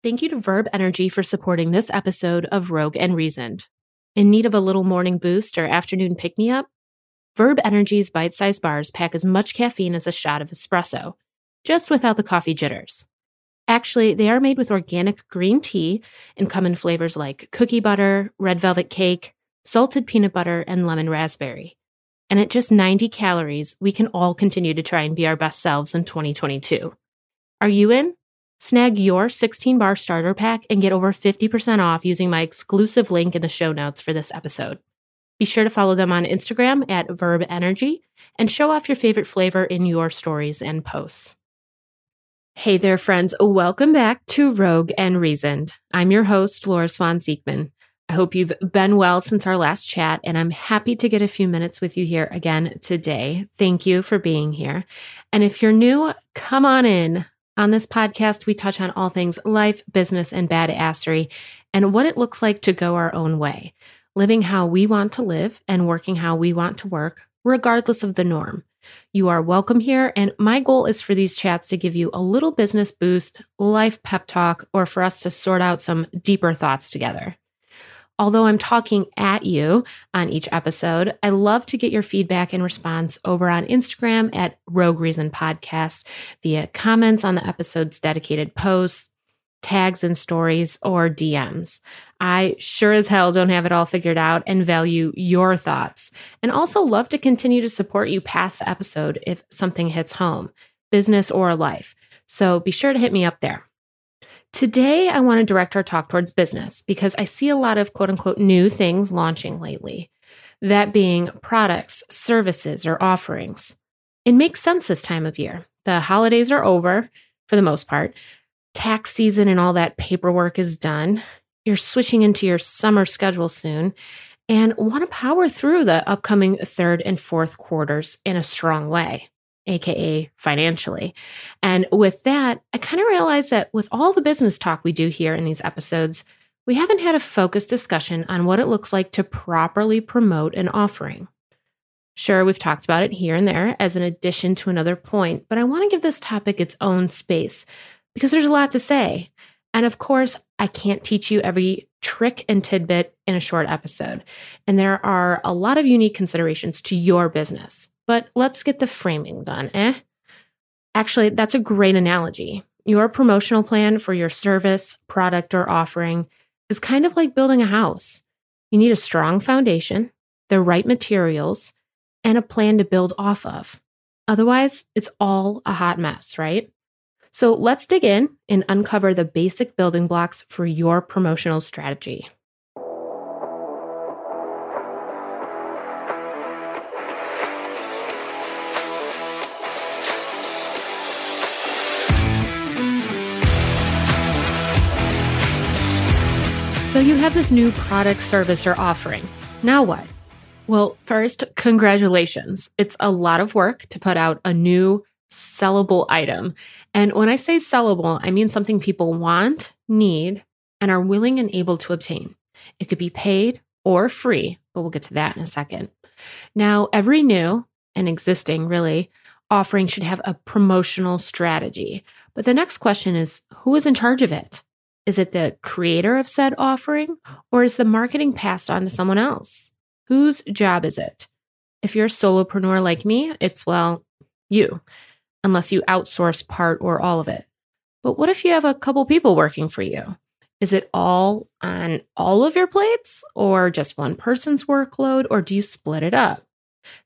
Thank you to Verb Energy for supporting this episode of Rogue and Reasoned. In need of a little morning boost or afternoon pick me up? Verb Energy's bite sized bars pack as much caffeine as a shot of espresso, just without the coffee jitters. Actually, they are made with organic green tea and come in flavors like cookie butter, red velvet cake, salted peanut butter, and lemon raspberry. And at just 90 calories, we can all continue to try and be our best selves in 2022. Are you in? Snag your 16 bar starter pack and get over 50% off using my exclusive link in the show notes for this episode. Be sure to follow them on Instagram at Verb Energy and show off your favorite flavor in your stories and posts. Hey there, friends. Welcome back to Rogue and Reasoned. I'm your host, Laura Swan Siegman. I hope you've been well since our last chat, and I'm happy to get a few minutes with you here again today. Thank you for being here. And if you're new, come on in. On this podcast, we touch on all things life, business, and badassery and what it looks like to go our own way, living how we want to live and working how we want to work, regardless of the norm. You are welcome here, and my goal is for these chats to give you a little business boost, life pep talk, or for us to sort out some deeper thoughts together. Although I'm talking at you on each episode, I love to get your feedback and response over on Instagram at Rogue Reason Podcast via comments on the episode's dedicated posts, tags and stories, or DMs. I sure as hell don't have it all figured out and value your thoughts. And also love to continue to support you past the episode if something hits home, business or life. So be sure to hit me up there. Today, I want to direct our talk towards business because I see a lot of quote unquote new things launching lately. That being products, services, or offerings. It makes sense this time of year. The holidays are over for the most part. Tax season and all that paperwork is done. You're switching into your summer schedule soon and want to power through the upcoming third and fourth quarters in a strong way. AKA financially. And with that, I kind of realized that with all the business talk we do here in these episodes, we haven't had a focused discussion on what it looks like to properly promote an offering. Sure, we've talked about it here and there as an addition to another point, but I want to give this topic its own space because there's a lot to say. And of course, I can't teach you every trick and tidbit in a short episode. And there are a lot of unique considerations to your business. But let's get the framing done, eh? Actually, that's a great analogy. Your promotional plan for your service, product, or offering is kind of like building a house. You need a strong foundation, the right materials, and a plan to build off of. Otherwise, it's all a hot mess, right? So let's dig in and uncover the basic building blocks for your promotional strategy. This new product, service, or offering. Now what? Well, first, congratulations. It's a lot of work to put out a new sellable item. And when I say sellable, I mean something people want, need, and are willing and able to obtain. It could be paid or free, but we'll get to that in a second. Now, every new and existing, really, offering should have a promotional strategy. But the next question is who is in charge of it? Is it the creator of said offering, or is the marketing passed on to someone else? Whose job is it? If you're a solopreneur like me, it's, well, you, unless you outsource part or all of it. But what if you have a couple people working for you? Is it all on all of your plates, or just one person's workload, or do you split it up?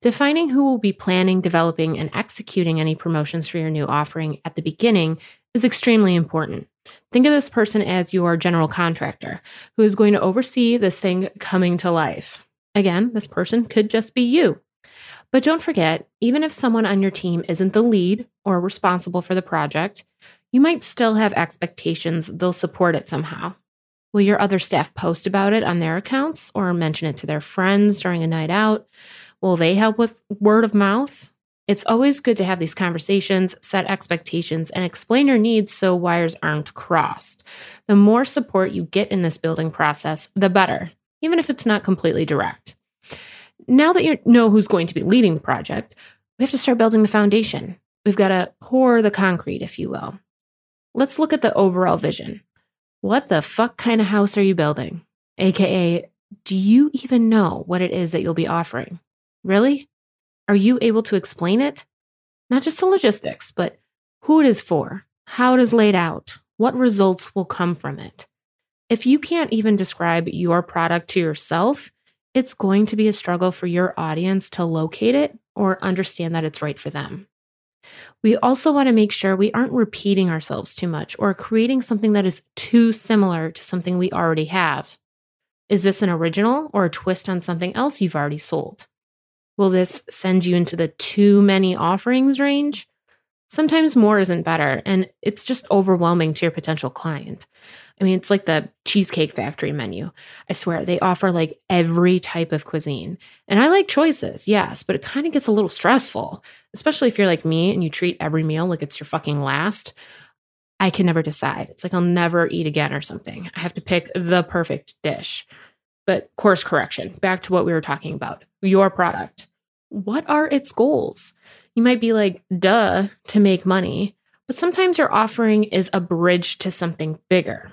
Defining who will be planning, developing, and executing any promotions for your new offering at the beginning is extremely important. Think of this person as your general contractor who is going to oversee this thing coming to life. Again, this person could just be you. But don't forget, even if someone on your team isn't the lead or responsible for the project, you might still have expectations they'll support it somehow. Will your other staff post about it on their accounts or mention it to their friends during a night out? Will they help with word of mouth? It's always good to have these conversations, set expectations, and explain your needs so wires aren't crossed. The more support you get in this building process, the better, even if it's not completely direct. Now that you know who's going to be leading the project, we have to start building the foundation. We've got to pour the concrete, if you will. Let's look at the overall vision. What the fuck kind of house are you building? AKA, do you even know what it is that you'll be offering? Really? Are you able to explain it? Not just the logistics, but who it is for, how it is laid out, what results will come from it. If you can't even describe your product to yourself, it's going to be a struggle for your audience to locate it or understand that it's right for them. We also want to make sure we aren't repeating ourselves too much or creating something that is too similar to something we already have. Is this an original or a twist on something else you've already sold? Will this send you into the too many offerings range? Sometimes more isn't better, and it's just overwhelming to your potential client. I mean, it's like the Cheesecake Factory menu. I swear, they offer like every type of cuisine. And I like choices, yes, but it kind of gets a little stressful, especially if you're like me and you treat every meal like it's your fucking last. I can never decide. It's like I'll never eat again or something. I have to pick the perfect dish. But course correction, back to what we were talking about your product. What are its goals? You might be like, duh, to make money. But sometimes your offering is a bridge to something bigger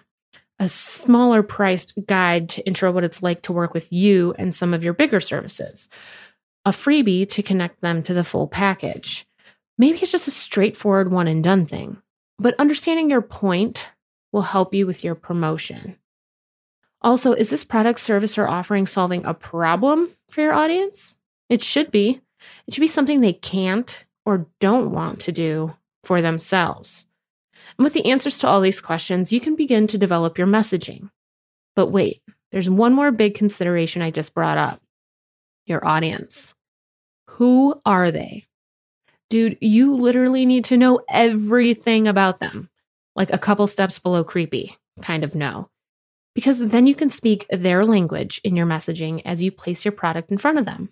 a smaller priced guide to intro what it's like to work with you and some of your bigger services, a freebie to connect them to the full package. Maybe it's just a straightforward one and done thing, but understanding your point will help you with your promotion. Also, is this product, service, or offering solving a problem for your audience? It should be. It should be something they can't or don't want to do for themselves. And with the answers to all these questions, you can begin to develop your messaging. But wait, there's one more big consideration I just brought up your audience. Who are they? Dude, you literally need to know everything about them, like a couple steps below creepy, kind of know. Because then you can speak their language in your messaging as you place your product in front of them.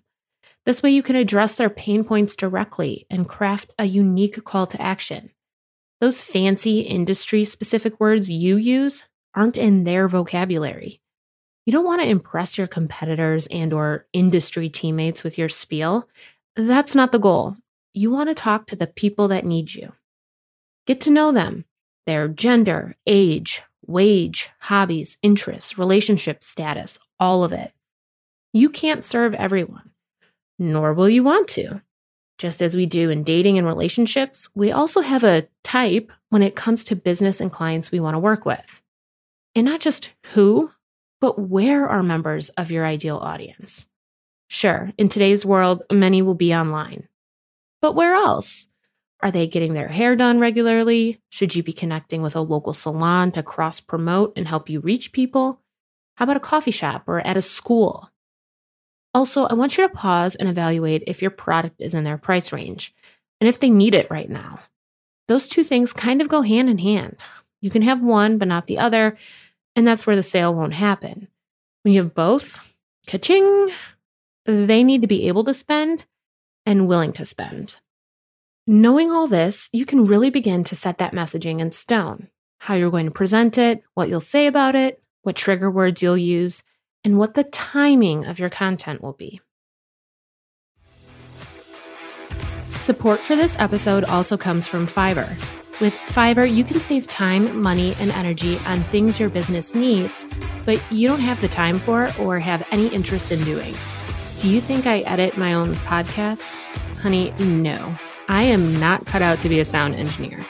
This way, you can address their pain points directly and craft a unique call to action. Those fancy industry specific words you use aren't in their vocabulary. You don't want to impress your competitors and or industry teammates with your spiel. That's not the goal. You want to talk to the people that need you. Get to know them, their gender, age, wage, hobbies, interests, relationship status, all of it. You can't serve everyone, nor will you want to. Just as we do in dating and relationships, we also have a type when it comes to business and clients we want to work with. And not just who, but where are members of your ideal audience? Sure, in today's world, many will be online. But where else? Are they getting their hair done regularly? Should you be connecting with a local salon to cross promote and help you reach people? How about a coffee shop or at a school? Also, I want you to pause and evaluate if your product is in their price range and if they need it right now. Those two things kind of go hand in hand. You can have one, but not the other, and that's where the sale won't happen. When you have both, ka-ching, they need to be able to spend and willing to spend. Knowing all this, you can really begin to set that messaging in stone how you're going to present it, what you'll say about it, what trigger words you'll use, and what the timing of your content will be. Support for this episode also comes from Fiverr. With Fiverr, you can save time, money, and energy on things your business needs, but you don't have the time for or have any interest in doing. Do you think I edit my own podcast? Honey, no. I am not cut out to be a sound engineer.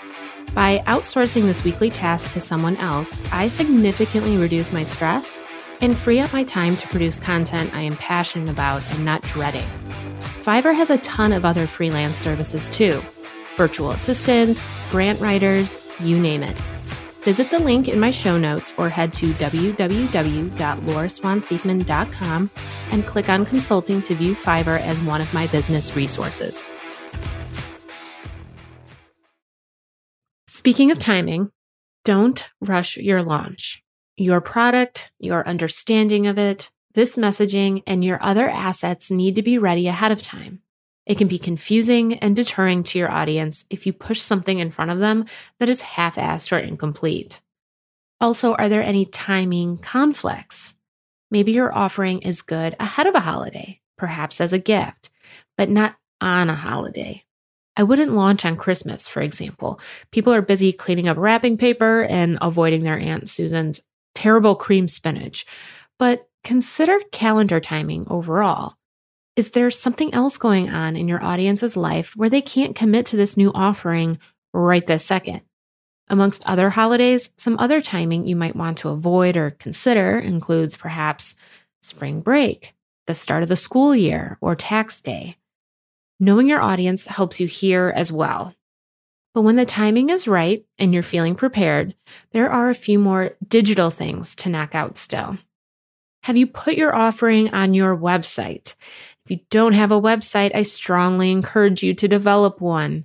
By outsourcing this weekly task to someone else, I significantly reduce my stress and free up my time to produce content I am passionate about and not dreading. Fiverr has a ton of other freelance services too virtual assistants, grant writers, you name it. Visit the link in my show notes or head to www.lauraswanseekman.com and click on consulting to view Fiverr as one of my business resources. Speaking of timing, don't rush your launch your product, your understanding of it, this messaging, and your other assets need to be ready ahead of time. It can be confusing and deterring to your audience if you push something in front of them that is half assed or incomplete. Also, are there any timing conflicts? Maybe your offering is good ahead of a holiday, perhaps as a gift, but not on a holiday. I wouldn't launch on Christmas, for example. People are busy cleaning up wrapping paper and avoiding their Aunt Susan's terrible cream spinach. But consider calendar timing overall. Is there something else going on in your audience's life where they can't commit to this new offering right this second? Amongst other holidays, some other timing you might want to avoid or consider includes perhaps spring break, the start of the school year, or tax day. Knowing your audience helps you here as well. But when the timing is right and you're feeling prepared, there are a few more digital things to knock out still. Have you put your offering on your website? If you don't have a website, I strongly encourage you to develop one.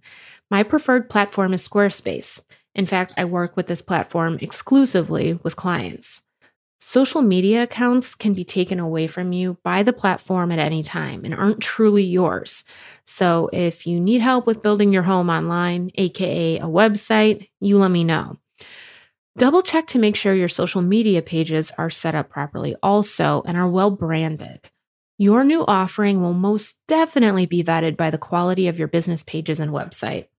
My preferred platform is Squarespace. In fact, I work with this platform exclusively with clients. Social media accounts can be taken away from you by the platform at any time and aren't truly yours. So if you need help with building your home online, aka a website, you let me know. Double check to make sure your social media pages are set up properly also and are well branded. Your new offering will most definitely be vetted by the quality of your business pages and website.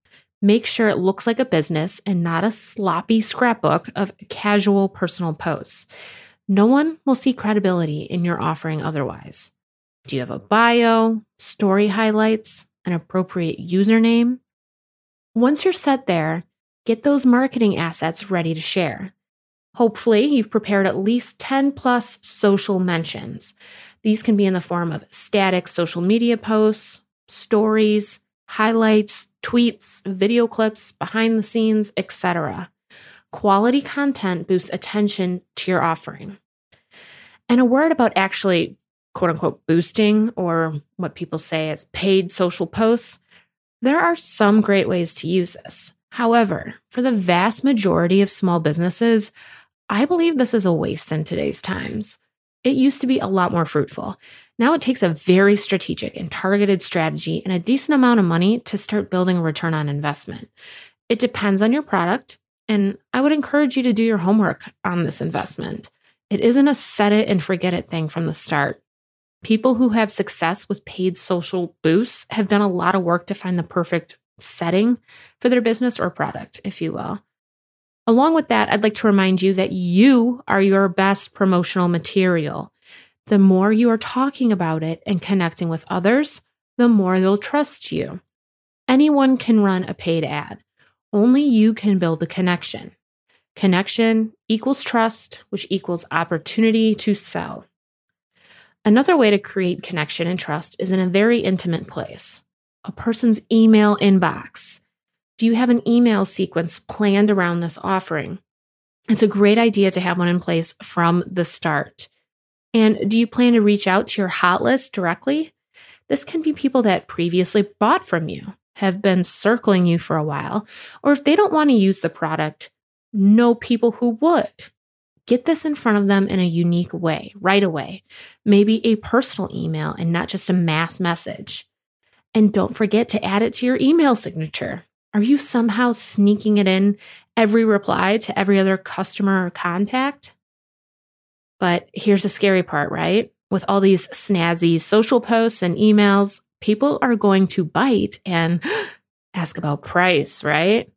Make sure it looks like a business and not a sloppy scrapbook of casual personal posts. No one will see credibility in your offering otherwise. Do you have a bio, story highlights, an appropriate username? Once you're set there, get those marketing assets ready to share. Hopefully, you've prepared at least 10 plus social mentions. These can be in the form of static social media posts, stories, highlights, tweets, video clips, behind the scenes, etc. Quality content boosts attention to your offering. And a word about actually, quote unquote, boosting or what people say as paid social posts. There are some great ways to use this. However, for the vast majority of small businesses, I believe this is a waste in today's times. It used to be a lot more fruitful. Now it takes a very strategic and targeted strategy and a decent amount of money to start building a return on investment. It depends on your product, and I would encourage you to do your homework on this investment. It isn't a set it and forget it thing from the start. People who have success with paid social boosts have done a lot of work to find the perfect setting for their business or product, if you will. Along with that, I'd like to remind you that you are your best promotional material. The more you are talking about it and connecting with others, the more they'll trust you. Anyone can run a paid ad. Only you can build a connection. Connection equals trust, which equals opportunity to sell. Another way to create connection and trust is in a very intimate place a person's email inbox. Do you have an email sequence planned around this offering? It's a great idea to have one in place from the start. And do you plan to reach out to your hot list directly? This can be people that previously bought from you, have been circling you for a while, or if they don't want to use the product, know people who would. Get this in front of them in a unique way right away. Maybe a personal email and not just a mass message. And don't forget to add it to your email signature. Are you somehow sneaking it in every reply to every other customer or contact? But here's the scary part, right? With all these snazzy social posts and emails, people are going to bite and ask about price, right?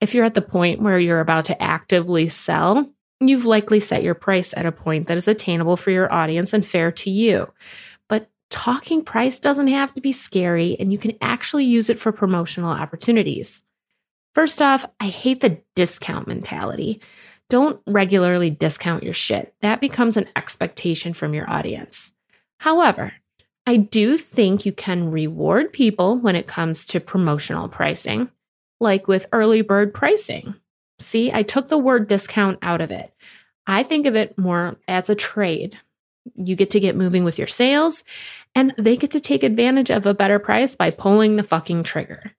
If you're at the point where you're about to actively sell, you've likely set your price at a point that is attainable for your audience and fair to you. But talking price doesn't have to be scary, and you can actually use it for promotional opportunities. First off, I hate the discount mentality. Don't regularly discount your shit. That becomes an expectation from your audience. However, I do think you can reward people when it comes to promotional pricing like with early bird pricing. See, I took the word discount out of it. I think of it more as a trade. You get to get moving with your sales, and they get to take advantage of a better price by pulling the fucking trigger.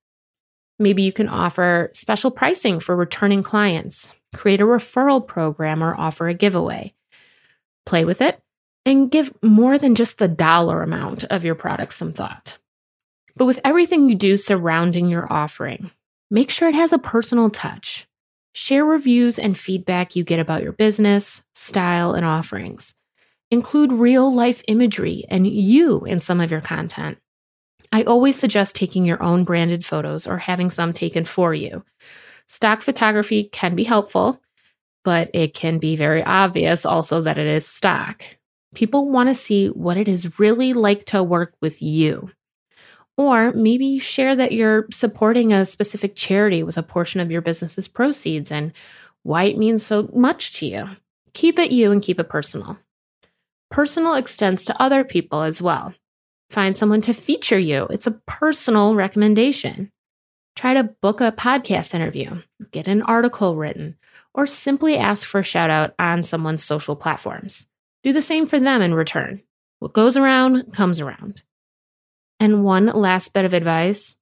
Maybe you can offer special pricing for returning clients, create a referral program, or offer a giveaway. Play with it and give more than just the dollar amount of your product some thought. But with everything you do surrounding your offering, Make sure it has a personal touch. Share reviews and feedback you get about your business, style, and offerings. Include real life imagery and you in some of your content. I always suggest taking your own branded photos or having some taken for you. Stock photography can be helpful, but it can be very obvious also that it is stock. People want to see what it is really like to work with you. Or maybe you share that you're supporting a specific charity with a portion of your business's proceeds and why it means so much to you. Keep it you and keep it personal. Personal extends to other people as well. Find someone to feature you. It's a personal recommendation. Try to book a podcast interview, get an article written, or simply ask for a shout out on someone's social platforms. Do the same for them in return. What goes around comes around. And one last bit of advice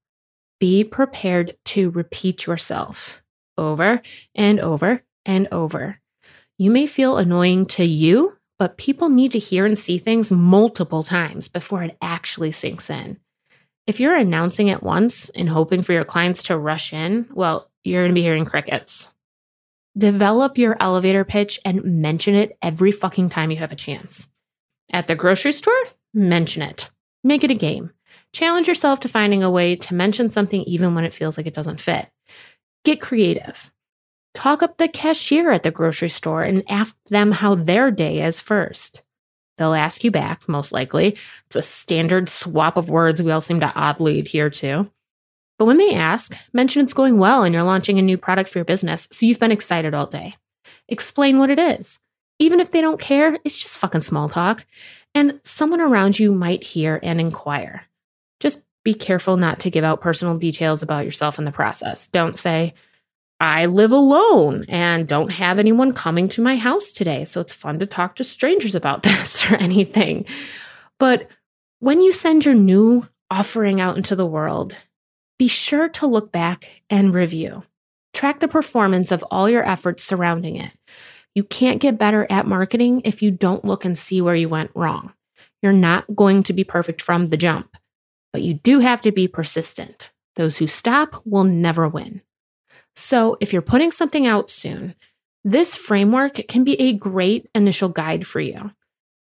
be prepared to repeat yourself over and over and over. You may feel annoying to you, but people need to hear and see things multiple times before it actually sinks in. If you're announcing it once and hoping for your clients to rush in, well, you're going to be hearing crickets. Develop your elevator pitch and mention it every fucking time you have a chance. At the grocery store, mention it. Make it a game. Challenge yourself to finding a way to mention something even when it feels like it doesn't fit. Get creative. Talk up the cashier at the grocery store and ask them how their day is first. They'll ask you back, most likely. It's a standard swap of words we all seem to oddly adhere to. But when they ask, mention it's going well and you're launching a new product for your business, so you've been excited all day. Explain what it is. Even if they don't care, it's just fucking small talk. And someone around you might hear and inquire. Just be careful not to give out personal details about yourself in the process. Don't say, I live alone and don't have anyone coming to my house today, so it's fun to talk to strangers about this or anything. But when you send your new offering out into the world, be sure to look back and review. Track the performance of all your efforts surrounding it. You can't get better at marketing if you don't look and see where you went wrong. You're not going to be perfect from the jump, but you do have to be persistent. Those who stop will never win. So, if you're putting something out soon, this framework can be a great initial guide for you.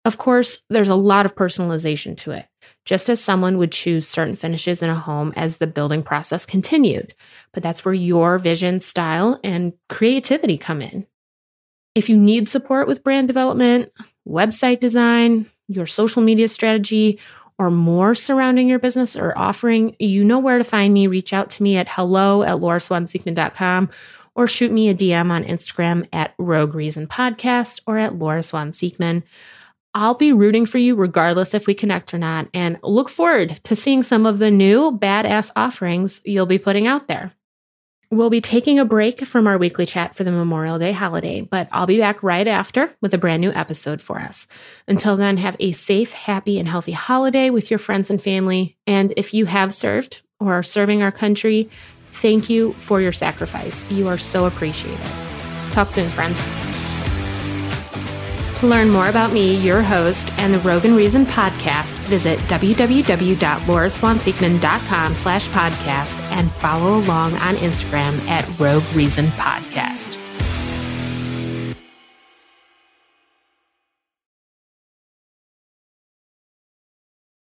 Of course, there's a lot of personalization to it, just as someone would choose certain finishes in a home as the building process continued. But that's where your vision, style, and creativity come in. If you need support with brand development, website design, your social media strategy, or more surrounding your business or offering, you know where to find me. Reach out to me at hello at laurswanseekman.com or shoot me a DM on Instagram at Rogue Reason Podcast or at Laura Swan Seekman. I'll be rooting for you regardless if we connect or not, and look forward to seeing some of the new badass offerings you'll be putting out there. We'll be taking a break from our weekly chat for the Memorial Day holiday, but I'll be back right after with a brand new episode for us. Until then, have a safe, happy, and healthy holiday with your friends and family. And if you have served or are serving our country, thank you for your sacrifice. You are so appreciated. Talk soon, friends. To learn more about me, your host, and the Rogue and Reasoned podcast, visit www.lauraswanseekman.com slash podcast and follow along on Instagram at Rogue Reason Podcast.